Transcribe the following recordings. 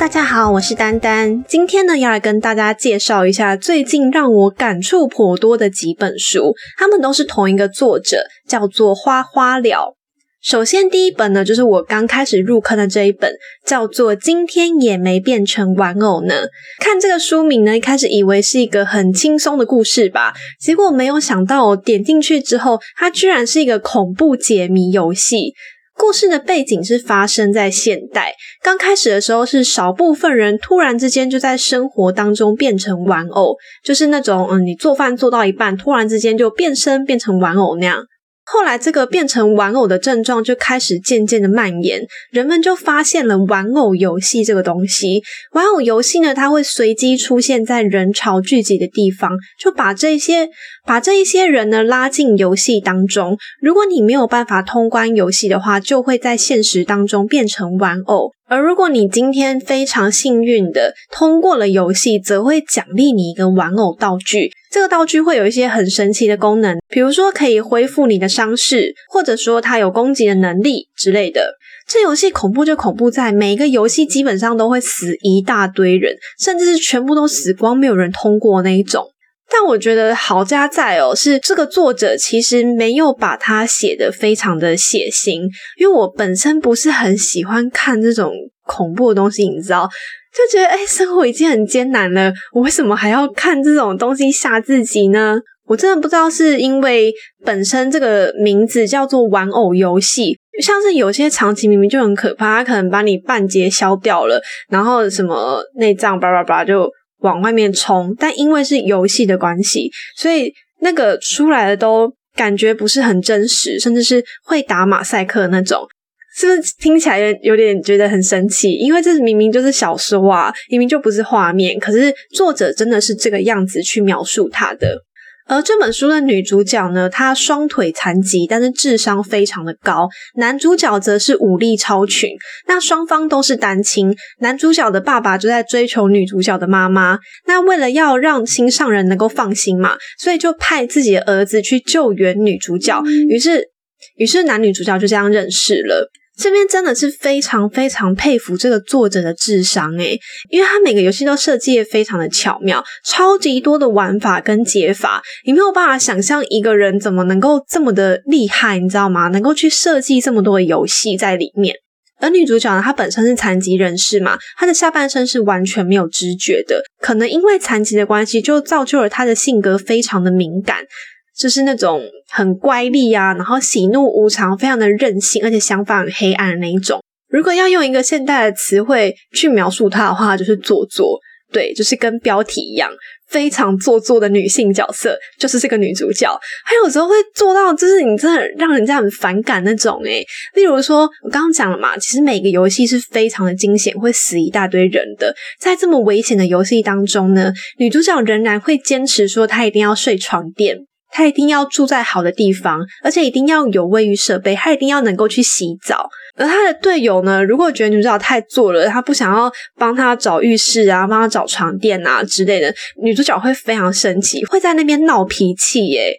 大家好，我是丹丹。今天呢，要来跟大家介绍一下最近让我感触颇多的几本书，他们都是同一个作者，叫做花花了。首先，第一本呢，就是我刚开始入坑的这一本，叫做《今天也没变成玩偶呢》。看这个书名呢，一开始以为是一个很轻松的故事吧，结果没有想到，点进去之后，它居然是一个恐怖解谜游戏。故事的背景是发生在现代，刚开始的时候是少部分人突然之间就在生活当中变成玩偶，就是那种嗯，你做饭做到一半，突然之间就变身变成玩偶那样。后来，这个变成玩偶的症状就开始渐渐的蔓延，人们就发现了玩偶游戏这个东西。玩偶游戏呢，它会随机出现在人潮聚集的地方，就把这些把这一些人呢拉进游戏当中。如果你没有办法通关游戏的话，就会在现实当中变成玩偶。而如果你今天非常幸运的通过了游戏，则会奖励你一个玩偶道具。这个道具会有一些很神奇的功能，比如说可以恢复你的伤势，或者说它有攻击的能力之类的。这游戏恐怖就恐怖在每一个游戏基本上都会死一大堆人，甚至是全部都死光，没有人通过那一种。但我觉得好家在哦，是这个作者其实没有把它写的非常的血腥，因为我本身不是很喜欢看这种恐怖的东西，你知道，就觉得哎，生活已经很艰难了，我为什么还要看这种东西吓自己呢？我真的不知道是因为本身这个名字叫做玩偶游戏，像是有些场景明明就很可怕，它可能把你半截削掉了，然后什么内脏叭叭叭就。往外面冲，但因为是游戏的关系，所以那个出来的都感觉不是很真实，甚至是会打马赛克那种，是不是听起来有点觉得很神奇？因为这明明就是小说啊，明明就不是画面，可是作者真的是这个样子去描述它的。而这本书的女主角呢，她双腿残疾，但是智商非常的高。男主角则是武力超群。那双方都是单亲，男主角的爸爸就在追求女主角的妈妈。那为了要让心上人能够放心嘛，所以就派自己的儿子去救援女主角。于是，于是男女主角就这样认识了。这边真的是非常非常佩服这个作者的智商诶，因为他每个游戏都设计的非常的巧妙，超级多的玩法跟解法，你没有办法想象一个人怎么能够这么的厉害，你知道吗？能够去设计这么多的游戏在里面。而女主角呢，她本身是残疾人士嘛，她的下半身是完全没有知觉的，可能因为残疾的关系，就造就了她的性格非常的敏感。就是那种很乖戾啊，然后喜怒无常，非常的任性，而且想法很黑暗的那一种。如果要用一个现代的词汇去描述她的话，就是做作。对，就是跟标题一样，非常做作的女性角色，就是这个女主角。还有时候会做到，就是你真的让人家很反感那种诶例如说，我刚刚讲了嘛，其实每个游戏是非常的惊险，会死一大堆人的。在这么危险的游戏当中呢，女主角仍然会坚持说，她一定要睡床垫。他一定要住在好的地方，而且一定要有卫浴设备。他一定要能够去洗澡。而他的队友呢，如果觉得女主角太做了，他不想要帮他找浴室啊，帮他找床垫啊之类的，女主角会非常生气，会在那边闹脾气。耶。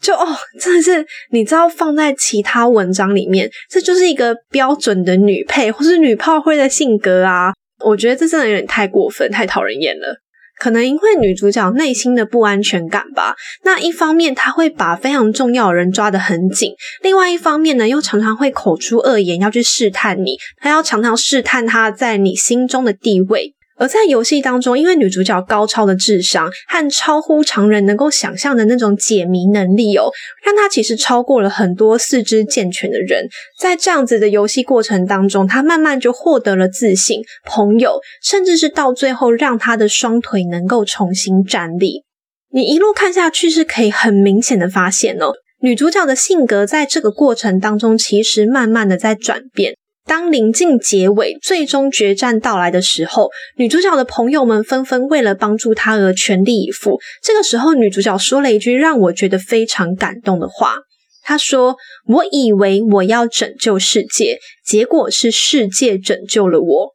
就哦，真的是你知道，放在其他文章里面，这就是一个标准的女配或是女炮灰的性格啊。我觉得这真的有点太过分，太讨人厌了。可能因为女主角内心的不安全感吧。那一方面，她会把非常重要的人抓得很紧；另外一方面呢，又常常会口出恶言，要去试探你。她要常常试探她在你心中的地位。而在游戏当中，因为女主角高超的智商和超乎常人能够想象的那种解谜能力哦，让她其实超过了很多四肢健全的人。在这样子的游戏过程当中，她慢慢就获得了自信、朋友，甚至是到最后让她的双腿能够重新站立。你一路看下去，是可以很明显的发现哦，女主角的性格在这个过程当中，其实慢慢的在转变。当临近结尾、最终决战到来的时候，女主角的朋友们纷纷为了帮助她而全力以赴。这个时候，女主角说了一句让我觉得非常感动的话：“她说，我以为我要拯救世界，结果是世界拯救了我。”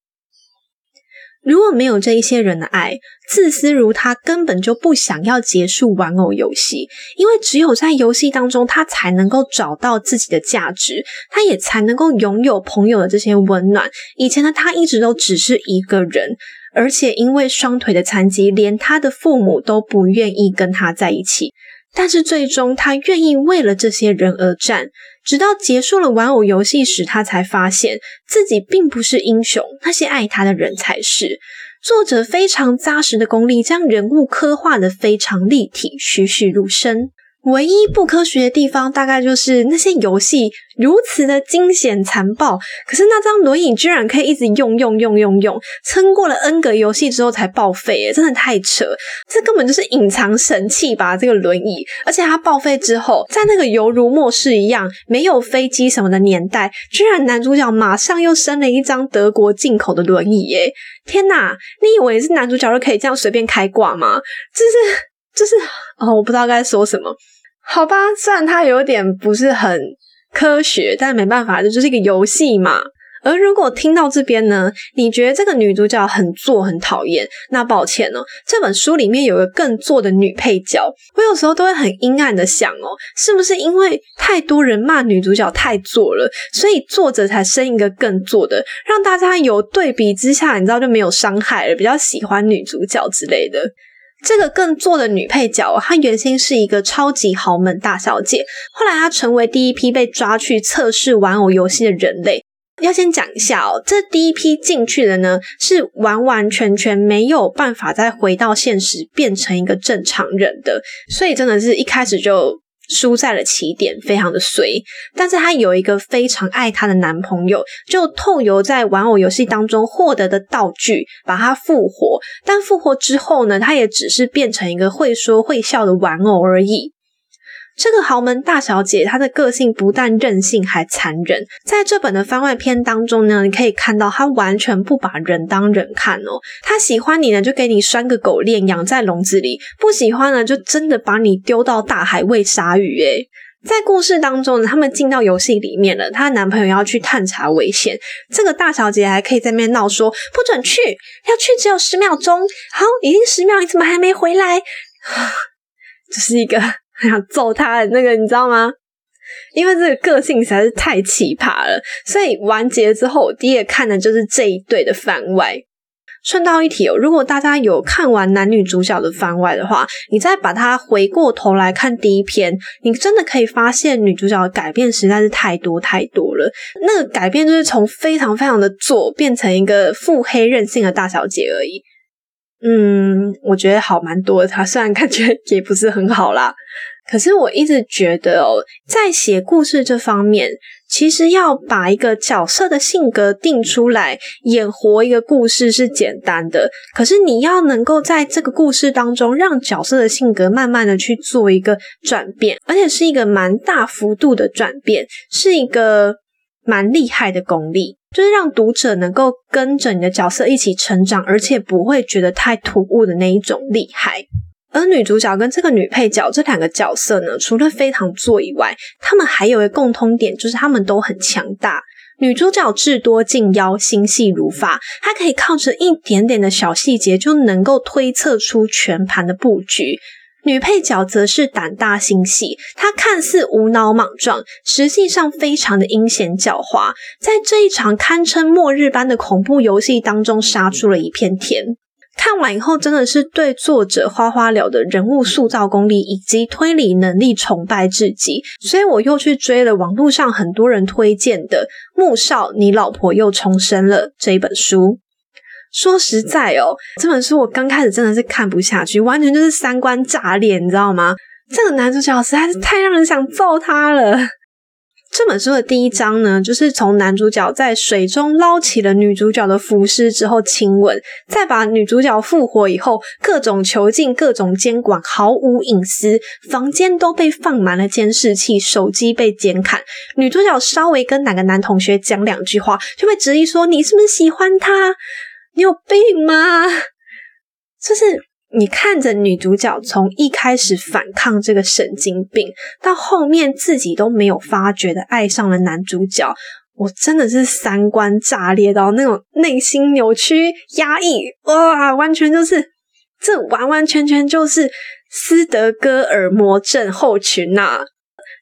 如果没有这一些人的爱，自私如他根本就不想要结束玩偶游戏，因为只有在游戏当中，他才能够找到自己的价值，他也才能够拥有朋友的这些温暖。以前的他一直都只是一个人，而且因为双腿的残疾，连他的父母都不愿意跟他在一起。但是最终，他愿意为了这些人而战。直到结束了玩偶游戏时，他才发现自己并不是英雄，那些爱他的人才是。作者非常扎实的功力，将人物刻画的非常立体，栩栩如生。唯一不科学的地方，大概就是那些游戏如此的惊险残暴，可是那张轮椅居然可以一直用用用用用，撑过了 N 个游戏之后才报废，真的太扯！这根本就是隐藏神器吧？这个轮椅，而且它报废之后，在那个犹如末世一样没有飞机什么的年代，居然男主角马上又生了一张德国进口的轮椅，耶！天哪，你以为是男主角就可以这样随便开挂吗？就是。就是哦，我不知道该说什么，好吧。虽然它有点不是很科学，但没办法，这就是一个游戏嘛。而如果听到这边呢，你觉得这个女主角很作、很讨厌，那抱歉哦，这本书里面有个更作的女配角。我有时候都会很阴暗的想哦，是不是因为太多人骂女主角太作了，所以作者才生一个更作的，让大家有对比之下，你知道就没有伤害了，比较喜欢女主角之类的。这个更做的女配角，她原先是一个超级豪门大小姐，后来她成为第一批被抓去测试玩偶游戏的人类。要先讲一下哦，这第一批进去的呢，是完完全全没有办法再回到现实变成一个正常人的，所以真的是一开始就。输在了起点，非常的衰。但是她有一个非常爱她的男朋友，就透由在玩偶游戏当中获得的道具，把她复活。但复活之后呢，她也只是变成一个会说会笑的玩偶而已。这个豪门大小姐，她的个性不但任性，还残忍。在这本的番外篇当中呢，你可以看到她完全不把人当人看哦。她喜欢你呢，就给你拴个狗链养在笼子里；不喜欢呢，就真的把你丢到大海喂鲨鱼。诶在故事当中呢，他们进到游戏里面了，她男朋友要去探查危险，这个大小姐还可以在那边闹说不准去，要去只有十秒钟。好，已经十秒，你怎么还没回来？这是一个。很想揍他的那个，你知道吗？因为这个个性实在是太奇葩了，所以完结之后，我第一个看的就是这一对的番外。顺道一提哦，如果大家有看完男女主角的番外的话，你再把它回过头来看第一篇，你真的可以发现女主角的改变实在是太多太多了。那个改变就是从非常非常的左变成一个腹黑任性的大小姐而已。嗯，我觉得好蛮多的。他虽然感觉 也不是很好啦，可是我一直觉得哦，在写故事这方面，其实要把一个角色的性格定出来，演活一个故事是简单的。可是你要能够在这个故事当中，让角色的性格慢慢的去做一个转变，而且是一个蛮大幅度的转变，是一个蛮厉害的功力。就是让读者能够跟着你的角色一起成长，而且不会觉得太突兀的那一种厉害。而女主角跟这个女配角这两个角色呢，除了非常作以外，他们还有一个共通点，就是他们都很强大。女主角智多近妖，心细如发，她可以靠着一点点的小细节就能够推测出全盘的布局。女配角则是胆大心细，她看似无脑莽撞，实际上非常的阴险狡猾，在这一场堪称末日般的恐怖游戏当中杀出了一片天。看完以后，真的是对作者花花了的人物塑造功力以及推理能力崇拜至极，所以我又去追了网络上很多人推荐的《穆少，你老婆又重生了》这一本书。说实在哦，这本书我刚开始真的是看不下去，完全就是三观炸裂，你知道吗？这个男主角实在是太让人想揍他了。这本书的第一章呢，就是从男主角在水中捞起了女主角的浮尸之后亲吻，再把女主角复活以后，各种囚禁、各种监管，毫无隐私，房间都被放满了监视器，手机被监看。女主角稍微跟哪个男同学讲两句话，就被质疑说：“你是不是喜欢他？”你有病吗？就是你看着女主角从一开始反抗这个神经病，到后面自己都没有发觉的爱上了男主角，我真的是三观炸裂到那种内心扭曲、压抑，哇，完全就是这完完全全就是斯德哥尔摩症候群呐！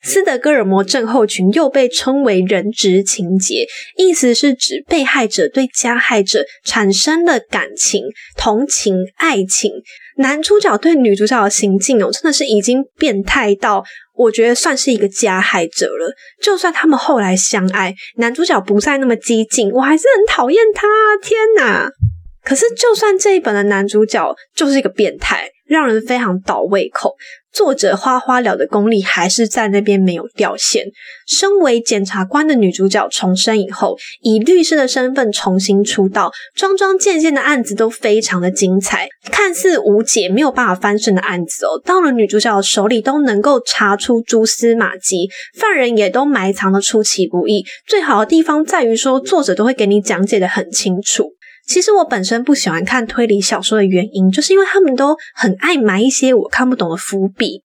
斯德哥尔摩症候群又被称为人质情节，意思是指被害者对加害者产生了感情、同情、爱情。男主角对女主角的行径哦，真的是已经变态到，我觉得算是一个加害者了。就算他们后来相爱，男主角不再那么激进，我还是很讨厌他。天哪！可是就算这一本的男主角就是一个变态。让人非常倒胃口。作者花花了的功力还是在那边没有掉线。身为检察官的女主角重生以后，以律师的身份重新出道，桩桩件件的案子都非常的精彩。看似无解、没有办法翻身的案子哦，到了女主角手里都能够查出蛛丝马迹，犯人也都埋藏的出其不意。最好的地方在于说，作者都会给你讲解的很清楚。其实我本身不喜欢看推理小说的原因，就是因为他们都很爱埋一些我看不懂的伏笔。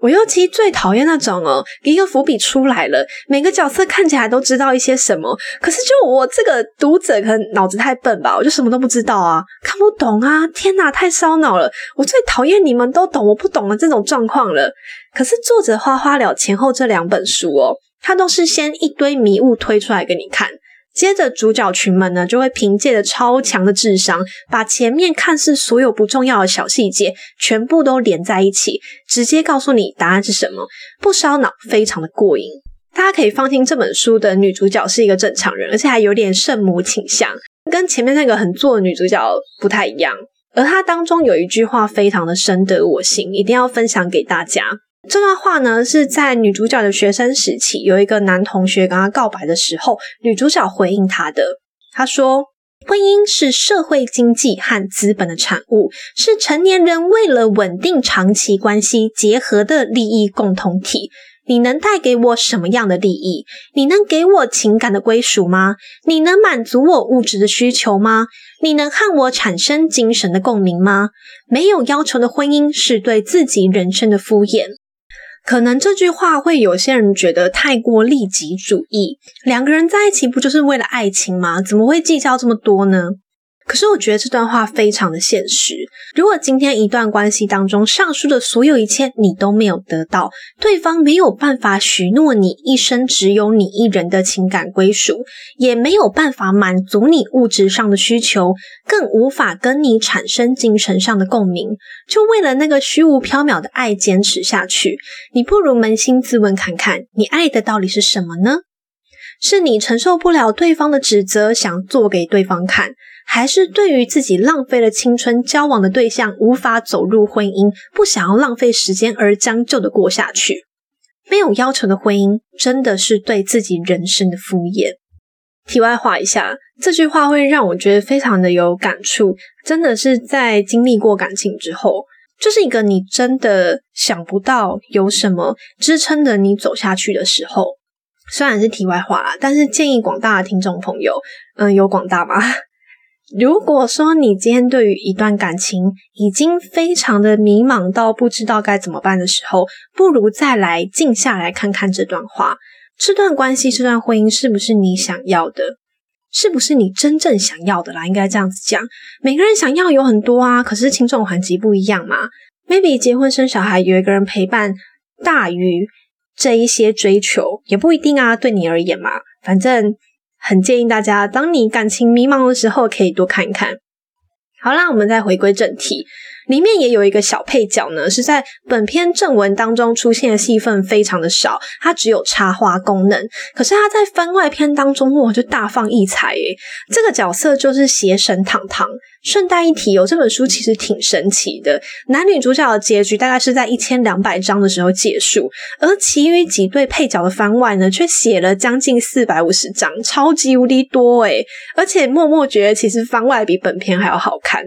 我尤其最讨厌那种哦，一个伏笔出来了，每个角色看起来都知道一些什么，可是就我这个读者可能脑子太笨吧，我就什么都不知道啊，看不懂啊！天哪，太烧脑了！我最讨厌你们都懂我不懂的这种状况了。可是作者花花了前后这两本书哦，他都是先一堆迷雾推出来给你看。接着，主角群们呢就会凭借着超强的智商，把前面看似所有不重要的小细节全部都连在一起，直接告诉你答案是什么，不烧脑，非常的过瘾。大家可以放心，这本书的女主角是一个正常人，而且还有点圣母倾向，跟前面那个很作的女主角不太一样。而她当中有一句话非常的深得我心，一定要分享给大家。这段话呢，是在女主角的学生时期，有一个男同学跟她告白的时候，女主角回应他的。她说：“婚姻是社会经济和资本的产物，是成年人为了稳定长期关系结合的利益共同体。你能带给我什么样的利益？你能给我情感的归属吗？你能满足我物质的需求吗？你能和我产生精神的共鸣吗？没有要求的婚姻是对自己人生的敷衍。”可能这句话会有些人觉得太过利己主义，两个人在一起不就是为了爱情吗？怎么会计较这么多呢？可是我觉得这段话非常的现实。如果今天一段关系当中，上述的所有一切你都没有得到，对方没有办法许诺你一生只有你一人的情感归属，也没有办法满足你物质上的需求，更无法跟你产生精神上的共鸣，就为了那个虚无缥缈的爱坚持下去，你不如扪心自问看看，你爱的到底是什么呢？是你承受不了对方的指责，想做给对方看？还是对于自己浪费了青春交往的对象无法走入婚姻，不想要浪费时间而将就的过下去，没有要求的婚姻真的是对自己人生的敷衍。题外话一下，这句话会让我觉得非常的有感触，真的是在经历过感情之后，就是一个你真的想不到有什么支撑着你走下去的时候。虽然是题外话啦，但是建议广大的听众朋友，嗯，有广大吗？如果说你今天对于一段感情已经非常的迷茫到不知道该怎么办的时候，不如再来静下来看看这段话。这段关系、这段婚姻是不是你想要的？是不是你真正想要的啦？应该这样子讲。每个人想要有很多啊，可是轻重缓急不一样嘛。Maybe 结婚生小孩有一个人陪伴大于这一些追求，也不一定啊。对你而言嘛，反正。很建议大家，当你感情迷茫的时候，可以多看一看。好啦，我们再回归正题。里面也有一个小配角呢，是在本篇正文当中出现的戏份非常的少，它只有插花功能。可是他在番外篇当中，哇，就大放异彩诶这个角色就是邪神糖糖。顺带一提，哦，这本书其实挺神奇的，男女主角的结局大概是在一千两百章的时候结束，而其余几对配角的番外呢，却写了将近四百五十章，超级无敌多诶而且默默觉得，其实番外比本片还要好看。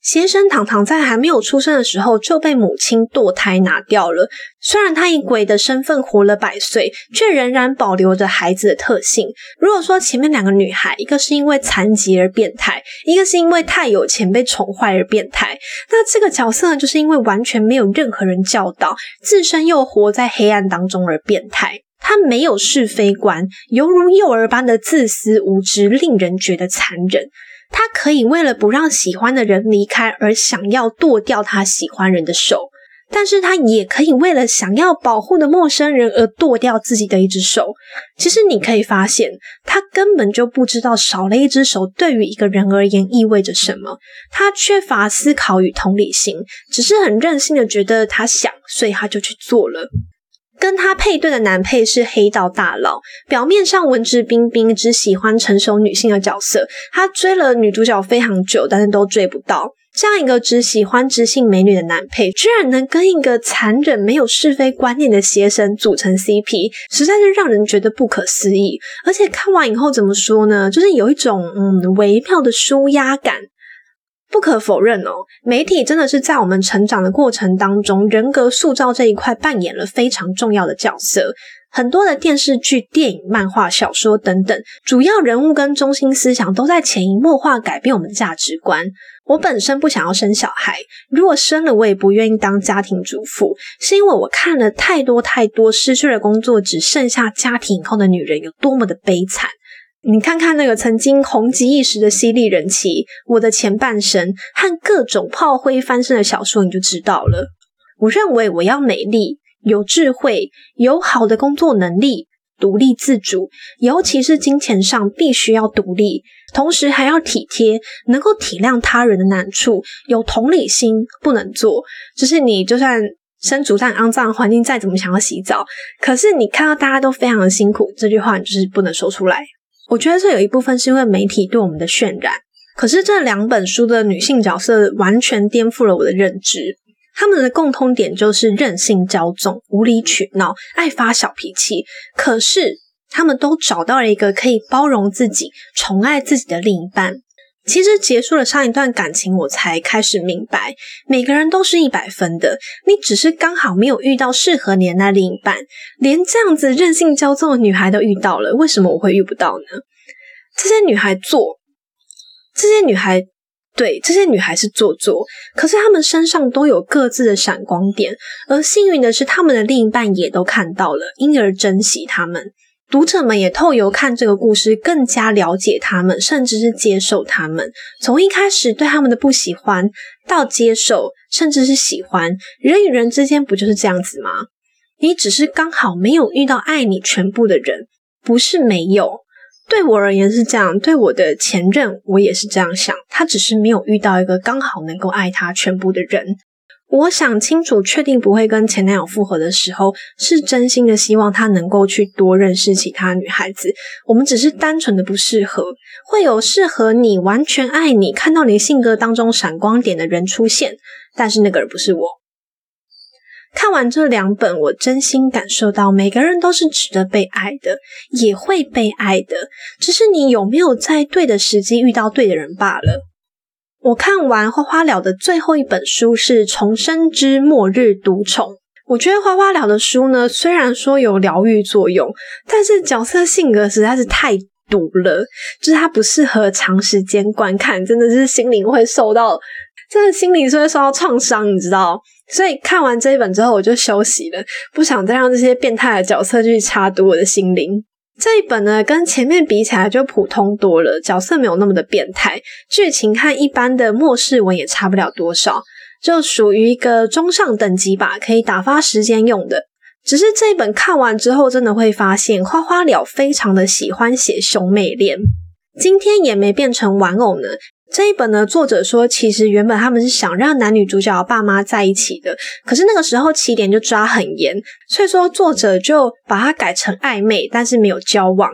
邪神糖糖在还没有出生的时候就被母亲堕胎拿掉了。虽然他以鬼的身份活了百岁，却仍然保留着孩子的特性。如果说前面两个女孩，一个是因为残疾而变态，一个是因为太有钱被宠坏而变态，那这个角色呢，就是因为完全没有任何人教导，自身又活在黑暗当中而变态。他没有是非观，犹如幼儿般的自私无知，令人觉得残忍。他可以为了不让喜欢的人离开而想要剁掉他喜欢人的手。但是他也可以为了想要保护的陌生人而剁掉自己的一只手。其实你可以发现，他根本就不知道少了一只手对于一个人而言意味着什么。他缺乏思考与同理心，只是很任性的觉得他想，所以他就去做了。跟他配对的男配是黑道大佬，表面上文质彬彬，只喜欢成熟女性的角色。他追了女主角非常久，但是都追不到。这样一个只喜欢知性美女的男配，居然能跟一个残忍、没有是非观念的邪神组成 CP，实在是让人觉得不可思议。而且看完以后怎么说呢？就是有一种嗯微妙的舒压感。不可否认哦，媒体真的是在我们成长的过程当中，人格塑造这一块扮演了非常重要的角色。很多的电视剧、电影、漫画、小说等等，主要人物跟中心思想都在潜移默化改变我们的价值观。我本身不想要生小孩，如果生了，我也不愿意当家庭主妇，是因为我看了太多太多失去了工作，只剩下家庭以后的女人有多么的悲惨。你看看那个曾经红极一时的犀利人妻《我的前半生》和各种炮灰翻身的小说，你就知道了。我认为我要美丽。有智慧，有好的工作能力，独立自主，尤其是金钱上必须要独立，同时还要体贴，能够体谅他人的难处，有同理心，不能做。就是你就算身处在肮脏的环境，再怎么想要洗澡，可是你看到大家都非常的辛苦，这句话你就是不能说出来。我觉得这有一部分是因为媒体对我们的渲染，可是这两本书的女性角色完全颠覆了我的认知。他们的共通点就是任性骄纵、无理取闹、爱发小脾气。可是他们都找到了一个可以包容自己、宠爱自己的另一半。其实结束了上一段感情，我才开始明白，每个人都是一百分的，你只是刚好没有遇到适合你的那另一半。连这样子任性骄纵的女孩都遇到了，为什么我会遇不到呢？这些女孩做，这些女孩。对这些女孩是做作，可是她们身上都有各自的闪光点，而幸运的是，她们的另一半也都看到了，因而珍惜她们。读者们也透由看这个故事，更加了解他们，甚至是接受他们。从一开始对他们的不喜欢，到接受，甚至是喜欢，人与人之间不就是这样子吗？你只是刚好没有遇到爱你全部的人，不是没有。对我而言是这样，对我的前任我也是这样想。他只是没有遇到一个刚好能够爱他全部的人。我想清楚，确定不会跟前男友复合的时候，是真心的希望他能够去多认识其他女孩子。我们只是单纯的不适合，会有适合你、完全爱你、看到你性格当中闪光点的人出现，但是那个人不是我。看完这两本，我真心感受到每个人都是值得被爱的，也会被爱的，只是你有没有在对的时机遇到对的人罢了。我看完花花了的最后一本书是《重生之末日毒宠》，我觉得花花了的书呢，虽然说有疗愈作用，但是角色性格实在是太毒了，就是它不适合长时间观看，真的是心灵会受到。真的心灵是会受到创伤，你知道？所以看完这一本之后，我就休息了，不想再让这些变态的角色去插毒我的心灵。这一本呢，跟前面比起来就普通多了，角色没有那么的变态，剧情和一般的末世文也差不了多少，就属于一个中上等级吧，可以打发时间用的。只是这一本看完之后，真的会发现花花了非常的喜欢写兄妹恋，今天也没变成玩偶呢。这一本呢，作者说，其实原本他们是想让男女主角爸妈在一起的，可是那个时候起点就抓很严，所以说作者就把它改成暧昧，但是没有交往。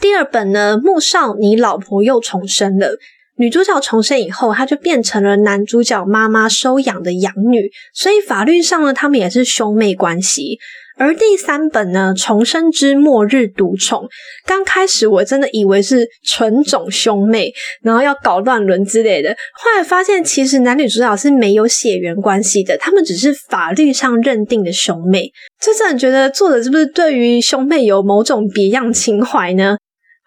第二本呢，穆少，你老婆又重生了，女主角重生以后，她就变成了男主角妈妈收养的养女，所以法律上呢，他们也是兄妹关系。而第三本呢，《重生之末日独宠》，刚开始我真的以为是纯种兄妹，然后要搞乱伦之类的，后来发现其实男女主角是没有血缘关系的，他们只是法律上认定的兄妹。这让人觉得作者是不是对于兄妹有某种别样情怀呢？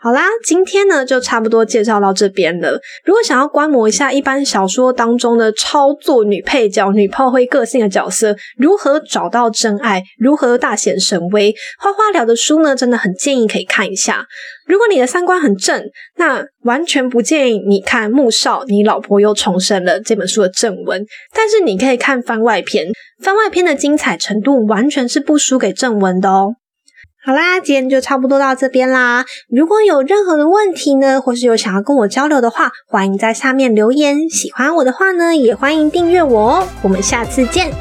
好啦，今天呢就差不多介绍到这边了。如果想要观摩一下一般小说当中的操作女配角、女炮灰个性的角色如何找到真爱、如何大显神威，花花聊的书呢，真的很建议可以看一下。如果你的三观很正，那完全不建议你看《穆少，你老婆又重生了》这本书的正文，但是你可以看番外篇，番外篇的精彩程度完全是不输给正文的哦。好啦，今天就差不多到这边啦。如果有任何的问题呢，或是有想要跟我交流的话，欢迎在下面留言。喜欢我的话呢，也欢迎订阅我哦。我们下次见。